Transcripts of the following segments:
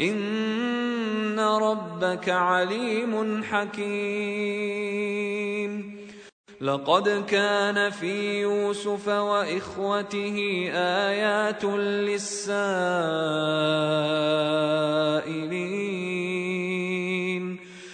ان ربك عليم حكيم. لقد كان في يوسف واخوته ايات للسائلين.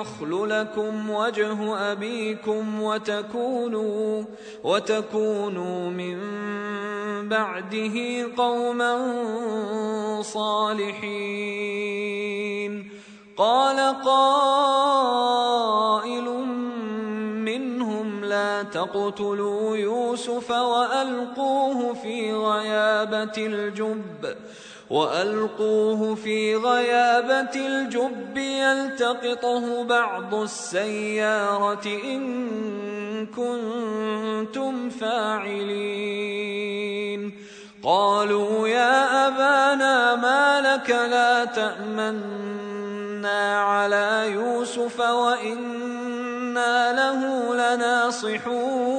يخل لكم وجه أبيكم وتكونوا وتكونوا من بعده قوما صالحين. قال قائل منهم لا تقتلوا يوسف وألقوه في غيابة الجب. وألقوه في غيابة الجب يلتقطه بعض السيارة إن كنتم فاعلين. قالوا يا أبانا ما لك لا تأمنا على يوسف وإنا له لناصحون.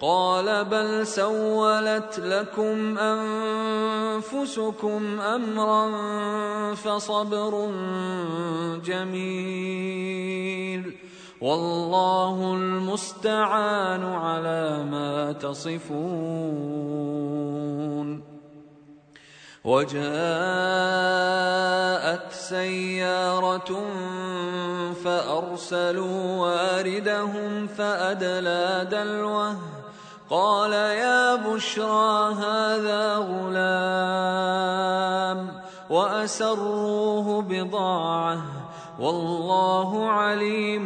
قال بل سولت لكم أنفسكم أمرا فصبر جميل والله المستعان على ما تصفون وجاءت سيارة فأرسلوا واردهم فأدلى دلوه قال يا بشرى هذا غلام وأسروه بضاعة والله عليم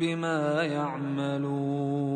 بما يعملون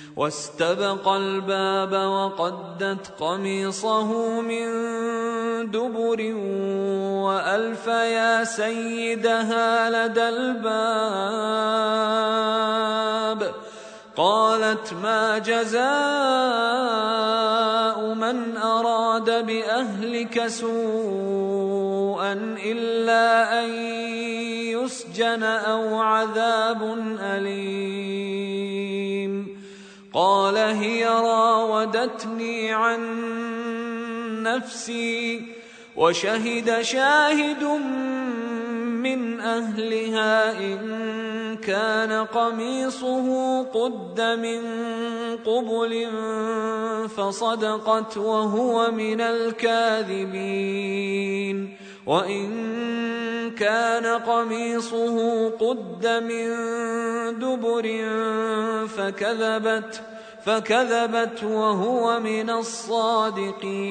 واستبق الباب وقدت قميصه من دبر وألف يا سيدها لدى الباب. قالت ما جزاء من أراد بأهلك سوءا إلا أن يسجن أو عذاب أليم. قال هي راودتني عن نفسي وشهد شاهد من أهلها إن كان قميصه قد من قبل فصدقت وهو من الكاذبين وان كان قميصه قد من دبر فكذبت فكذبت وهو من الصادقين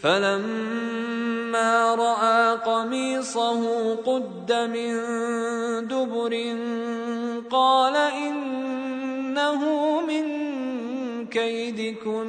فلما راى قميصه قد من دبر قال انه من كيدكن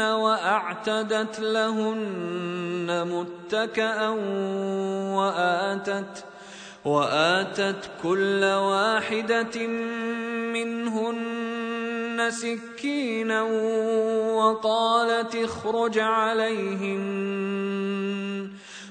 وأعتدت لهن متكأ وآتت وآتت كل واحدة منهن سكينا وقالت اخرج عليهن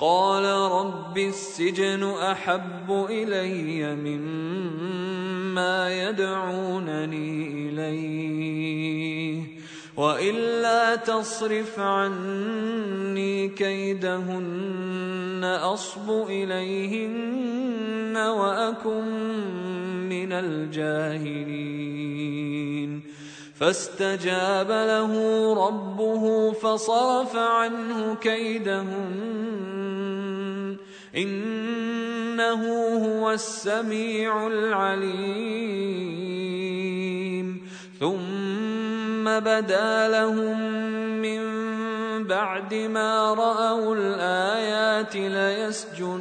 قال رب السجن أحب إلي مما يدعونني إليه وإلا تصرف عني كيدهن أصب إليهن وأكن من الجاهلين. فاستجاب له ربه فصرف عنه كيدهن. إنه هو السميع العليم. ثم بدا لهم من بعد ما رأوا الآيات ليسجننه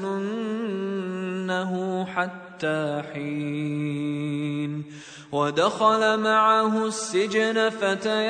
حتى حين. ودخل معه السجن فتيان.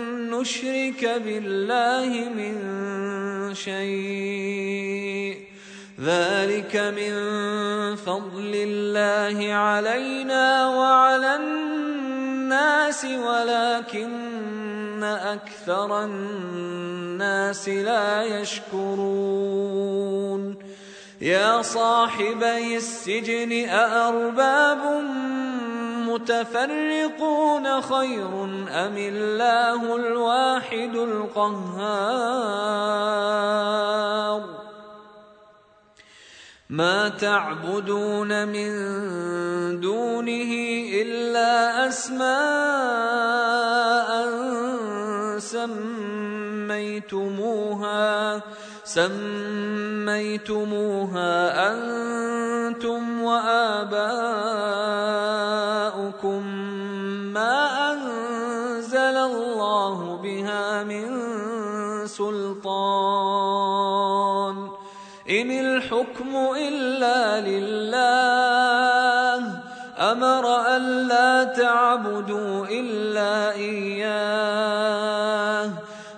نشرك بالله من شيء. ذلك من فضل الله علينا وعلى الناس ولكن أكثر الناس لا يشكرون. يا صاحبي السجن أأرباب متفرقون خير أم الله الواحد القهار؟ ما تعبدون من دونه إلا أسماء سميتموها سميتموها أنتم وآباؤكم. لله. أمر ألا تعبدوا إلا إياه.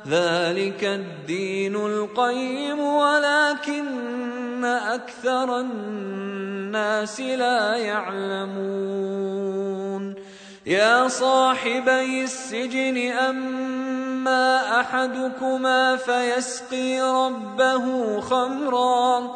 ذلك الدين القيم ولكن أكثر الناس لا يعلمون. يا صاحبي السجن أما أحدكما فيسقي ربه خمرا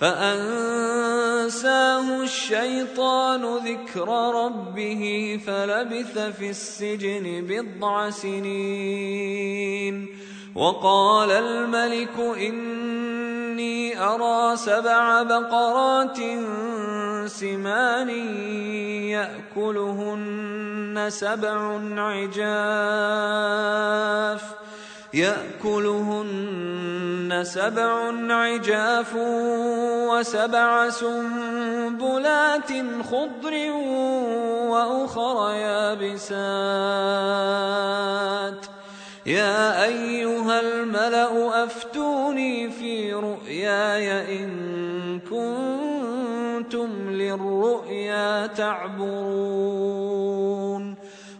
فأنساه الشيطان ذكر ربه فلبث في السجن بضع سنين وقال الملك إني أرى سبع بقرات سمان يأكلهن سبع عجاف يأكلهن سبع عجاف وسبع سنبلات خضر وأخر يابسات. يا أيها الملأ أفتوني في رؤياي إن كنتم للرؤيا تعبرون.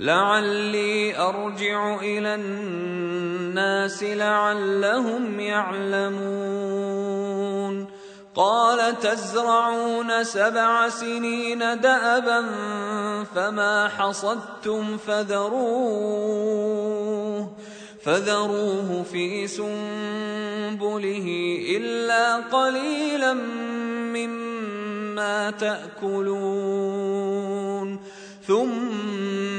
لعلي أرجع إلى الناس لعلهم يعلمون. قال تزرعون سبع سنين دأبا فما حصدتم فذروه فذروه في سنبله إلا قليلا مما تأكلون. ثم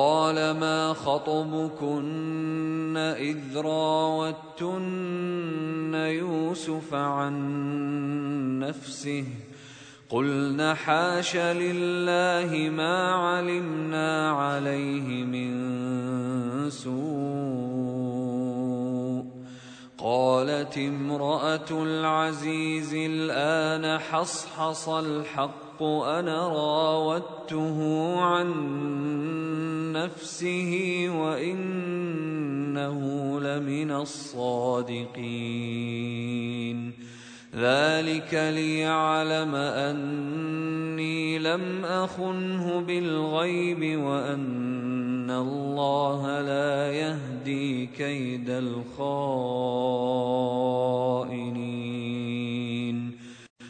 قال ما خطبكن اذ راوتن يوسف عن نفسه قلنا حاش لله ما علمنا عليه من سوء قالت امراه العزيز الان حصحص الحق أنا راودته عن نفسه وإنه لمن الصادقين. ذلك ليعلم أني لم أخنه بالغيب وأن الله لا يهدي كيد الخائنين.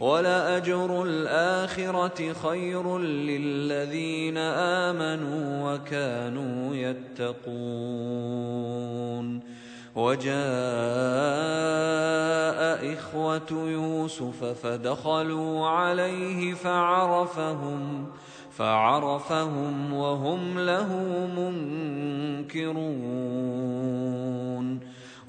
ولأجر الآخرة خير للذين آمنوا وكانوا يتقون. وجاء إخوة يوسف فدخلوا عليه فعرفهم فعرفهم وهم له منكرون.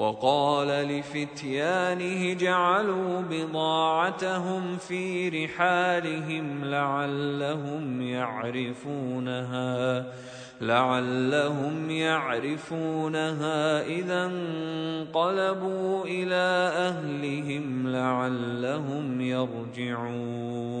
وقال لفتيانه جعلوا بضاعتهم في رحالهم لعلهم يعرفونها لعلهم يعرفونها إذا انقلبوا إلى أهلهم لعلهم يرجعون.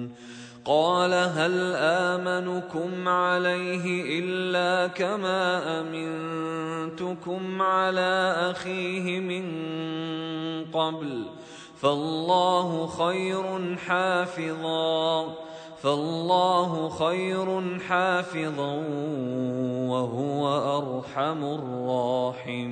قال هل آمنكم عليه إلا كما أمنتكم على أخيه من قبل فالله خير حافظاً فالله خير حافظا وهو أرحم الراحمين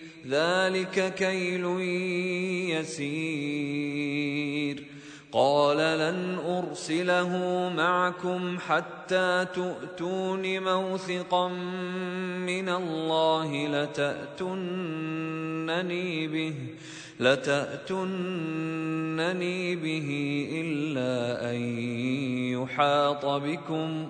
ذلك كيل يسير. قال لن أرسله معكم حتى تؤتون موثقا من الله لتاتونني به لتاتونني به إلا أن يحاط بكم.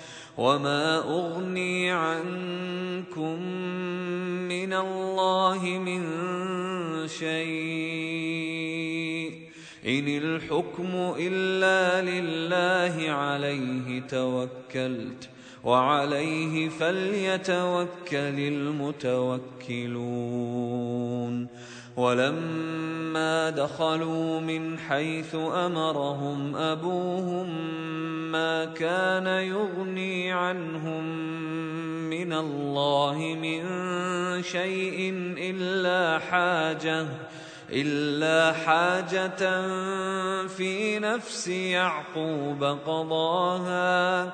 وما اغني عنكم من الله من شيء ان الحكم الا لله عليه توكلت وعليه فليتوكل المتوكلون ولما دخلوا من حيث أمرهم أبوهم ما كان يغني عنهم من الله من شيء إلا حاجة إلا حاجة في نفس يعقوب قضاها.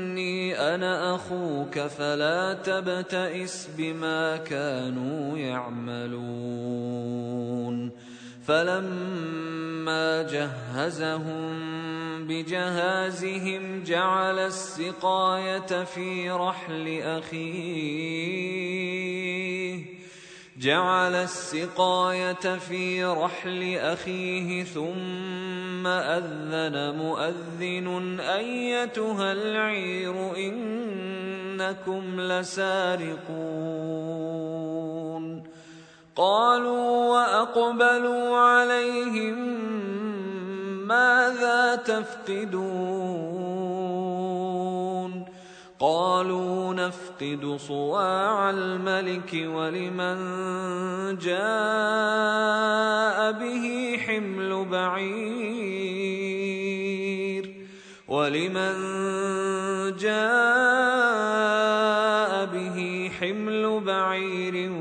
أنا أخوك فلا تبتئس بما كانوا يعملون. فلما جهزهم بجهازهم جعل السقاية في رحل أخيه. جعل السقاية في رحل أخيه ثم أذن مؤذن أيتها العير إنكم لسارقون. قالوا وأقبلوا عليهم ماذا تفقدون؟ قالوا نفقد صواع الملك ولمن جاء به حمل بعير ولمن جاء به حمل بعير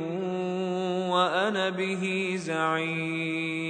وأنا به زعيم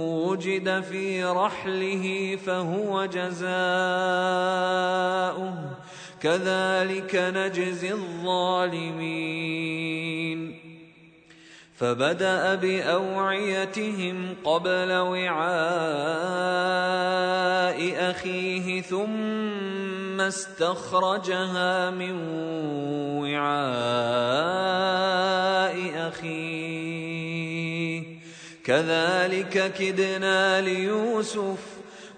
وجد في رحله فهو جزاؤه كذلك نجزي الظالمين. فبدأ بأوعيتهم قبل وعاء أخيه ثم استخرجها من وعاء أخيه. كذلك كدنا ليوسف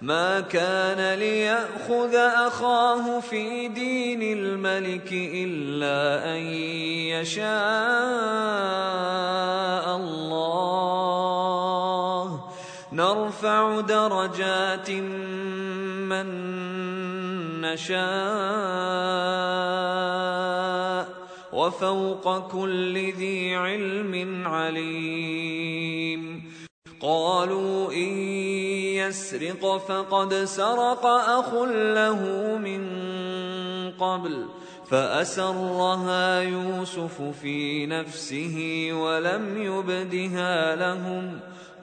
ما كان ليأخذ أخاه في دين الملك إلا أن يشاء الله. نرفع درجات من نشاء. وفوق كل ذي علم عليم. قالوا إن يسرق فقد سرق أخ له من قبل فأسرها يوسف في نفسه ولم يبدها لهم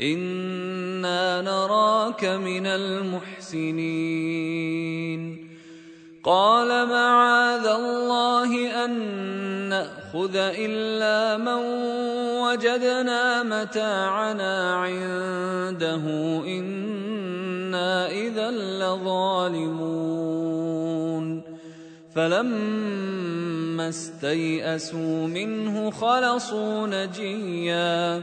أنا نراك من المحسنين. قال معاذ الله ان ناخذ الا من وجدنا متاعنا عنده أنا اذا لظالمون. فلما استيئسوا منه خلصوا نجيا.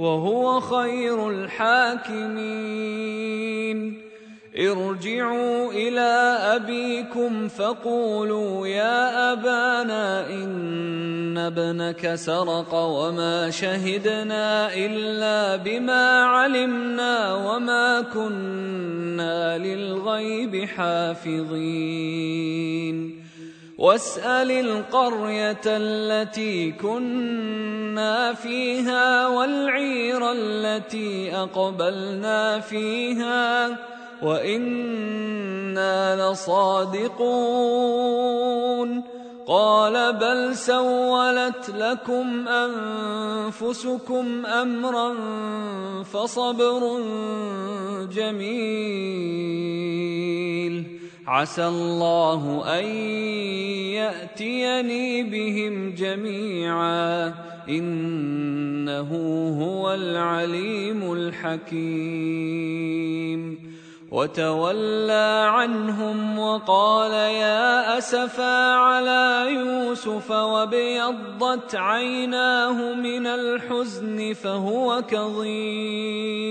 وهو خير الحاكمين. ارجعوا إلى أبيكم فقولوا يا أبانا إن ابنك سرق وما شهدنا إلا بما علمنا وما كنا للغيب حافظين. واسأل القرية التي كنا فيها والعير التي أقبلنا فيها وإنا لصادقون. قال بل سولت لكم أنفسكم أمرا فصبر جميل. عسى الله أن يأتيني بهم جميعا. إنه هو العليم الحكيم. وتولى عنهم وقال يا أسفا على يوسف وابيضت عيناه من الحزن فهو كظيم.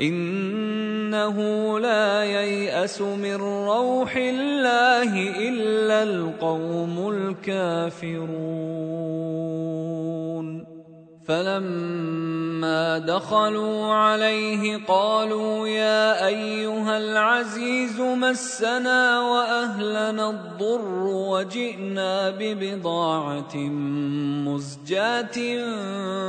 إنه لا ييأس من روح الله إلا القوم الكافرون. فلما دخلوا عليه قالوا يا أيها العزيز مسنا وأهلنا الضر وجئنا ببضاعة مزجاة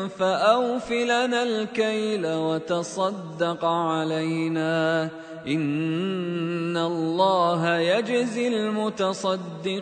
فاوف لنا الكيل وتصدق علينا إن الله يجزي المتصدقين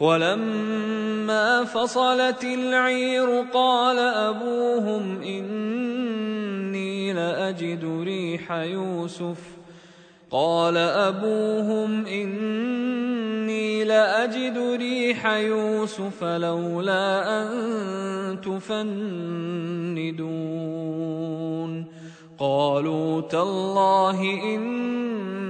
ولما فصلت العير قال أبوهم إني لأجد ريح يوسف. قال أبوهم إني لأجد ريح يوسف لولا أن تفندون. قالوا تالله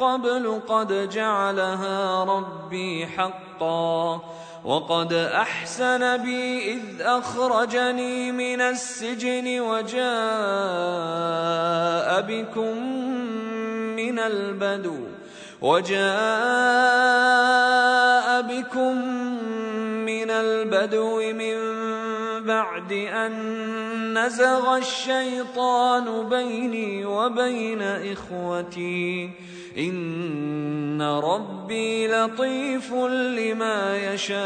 قبل قد جعلها ربي حقا وقد أحسن بي إذ أخرجني من السجن وجاء بكم من البدو وجاء بكم من البدو من بعد أن نزغ الشيطان بيني وبين إخوتي. إن ربي لطيف لما يشاء.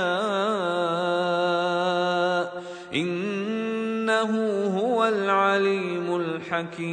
إنه هو العليم الحكيم.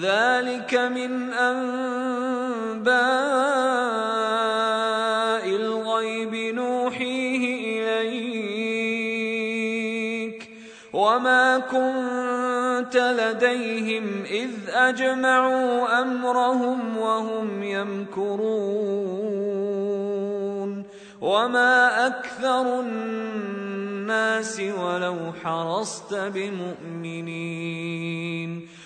ذلك من أنباء الغيب نوحيه إليك وما كنت لديهم إذ أجمعوا أمرهم وهم يمكرون وما أكثر الناس ولو حرصت بمؤمنين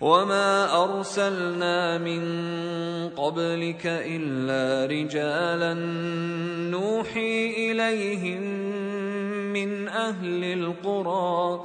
وما ارسلنا من قبلك الا رجالا نوحي اليهم من أهل القرى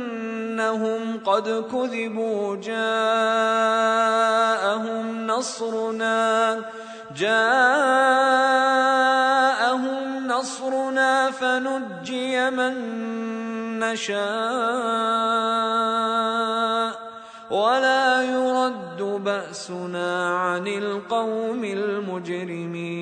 أنهم قد كذبوا جاءهم نصرنا جاءهم نصرنا فنجي من نشاء. ولا يرد بأسنا عن القوم المجرمين.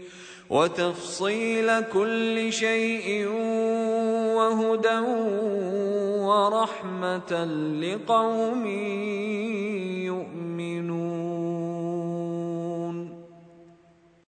وتفصيل كل شيء وهدى ورحمة لقوم يؤمنون.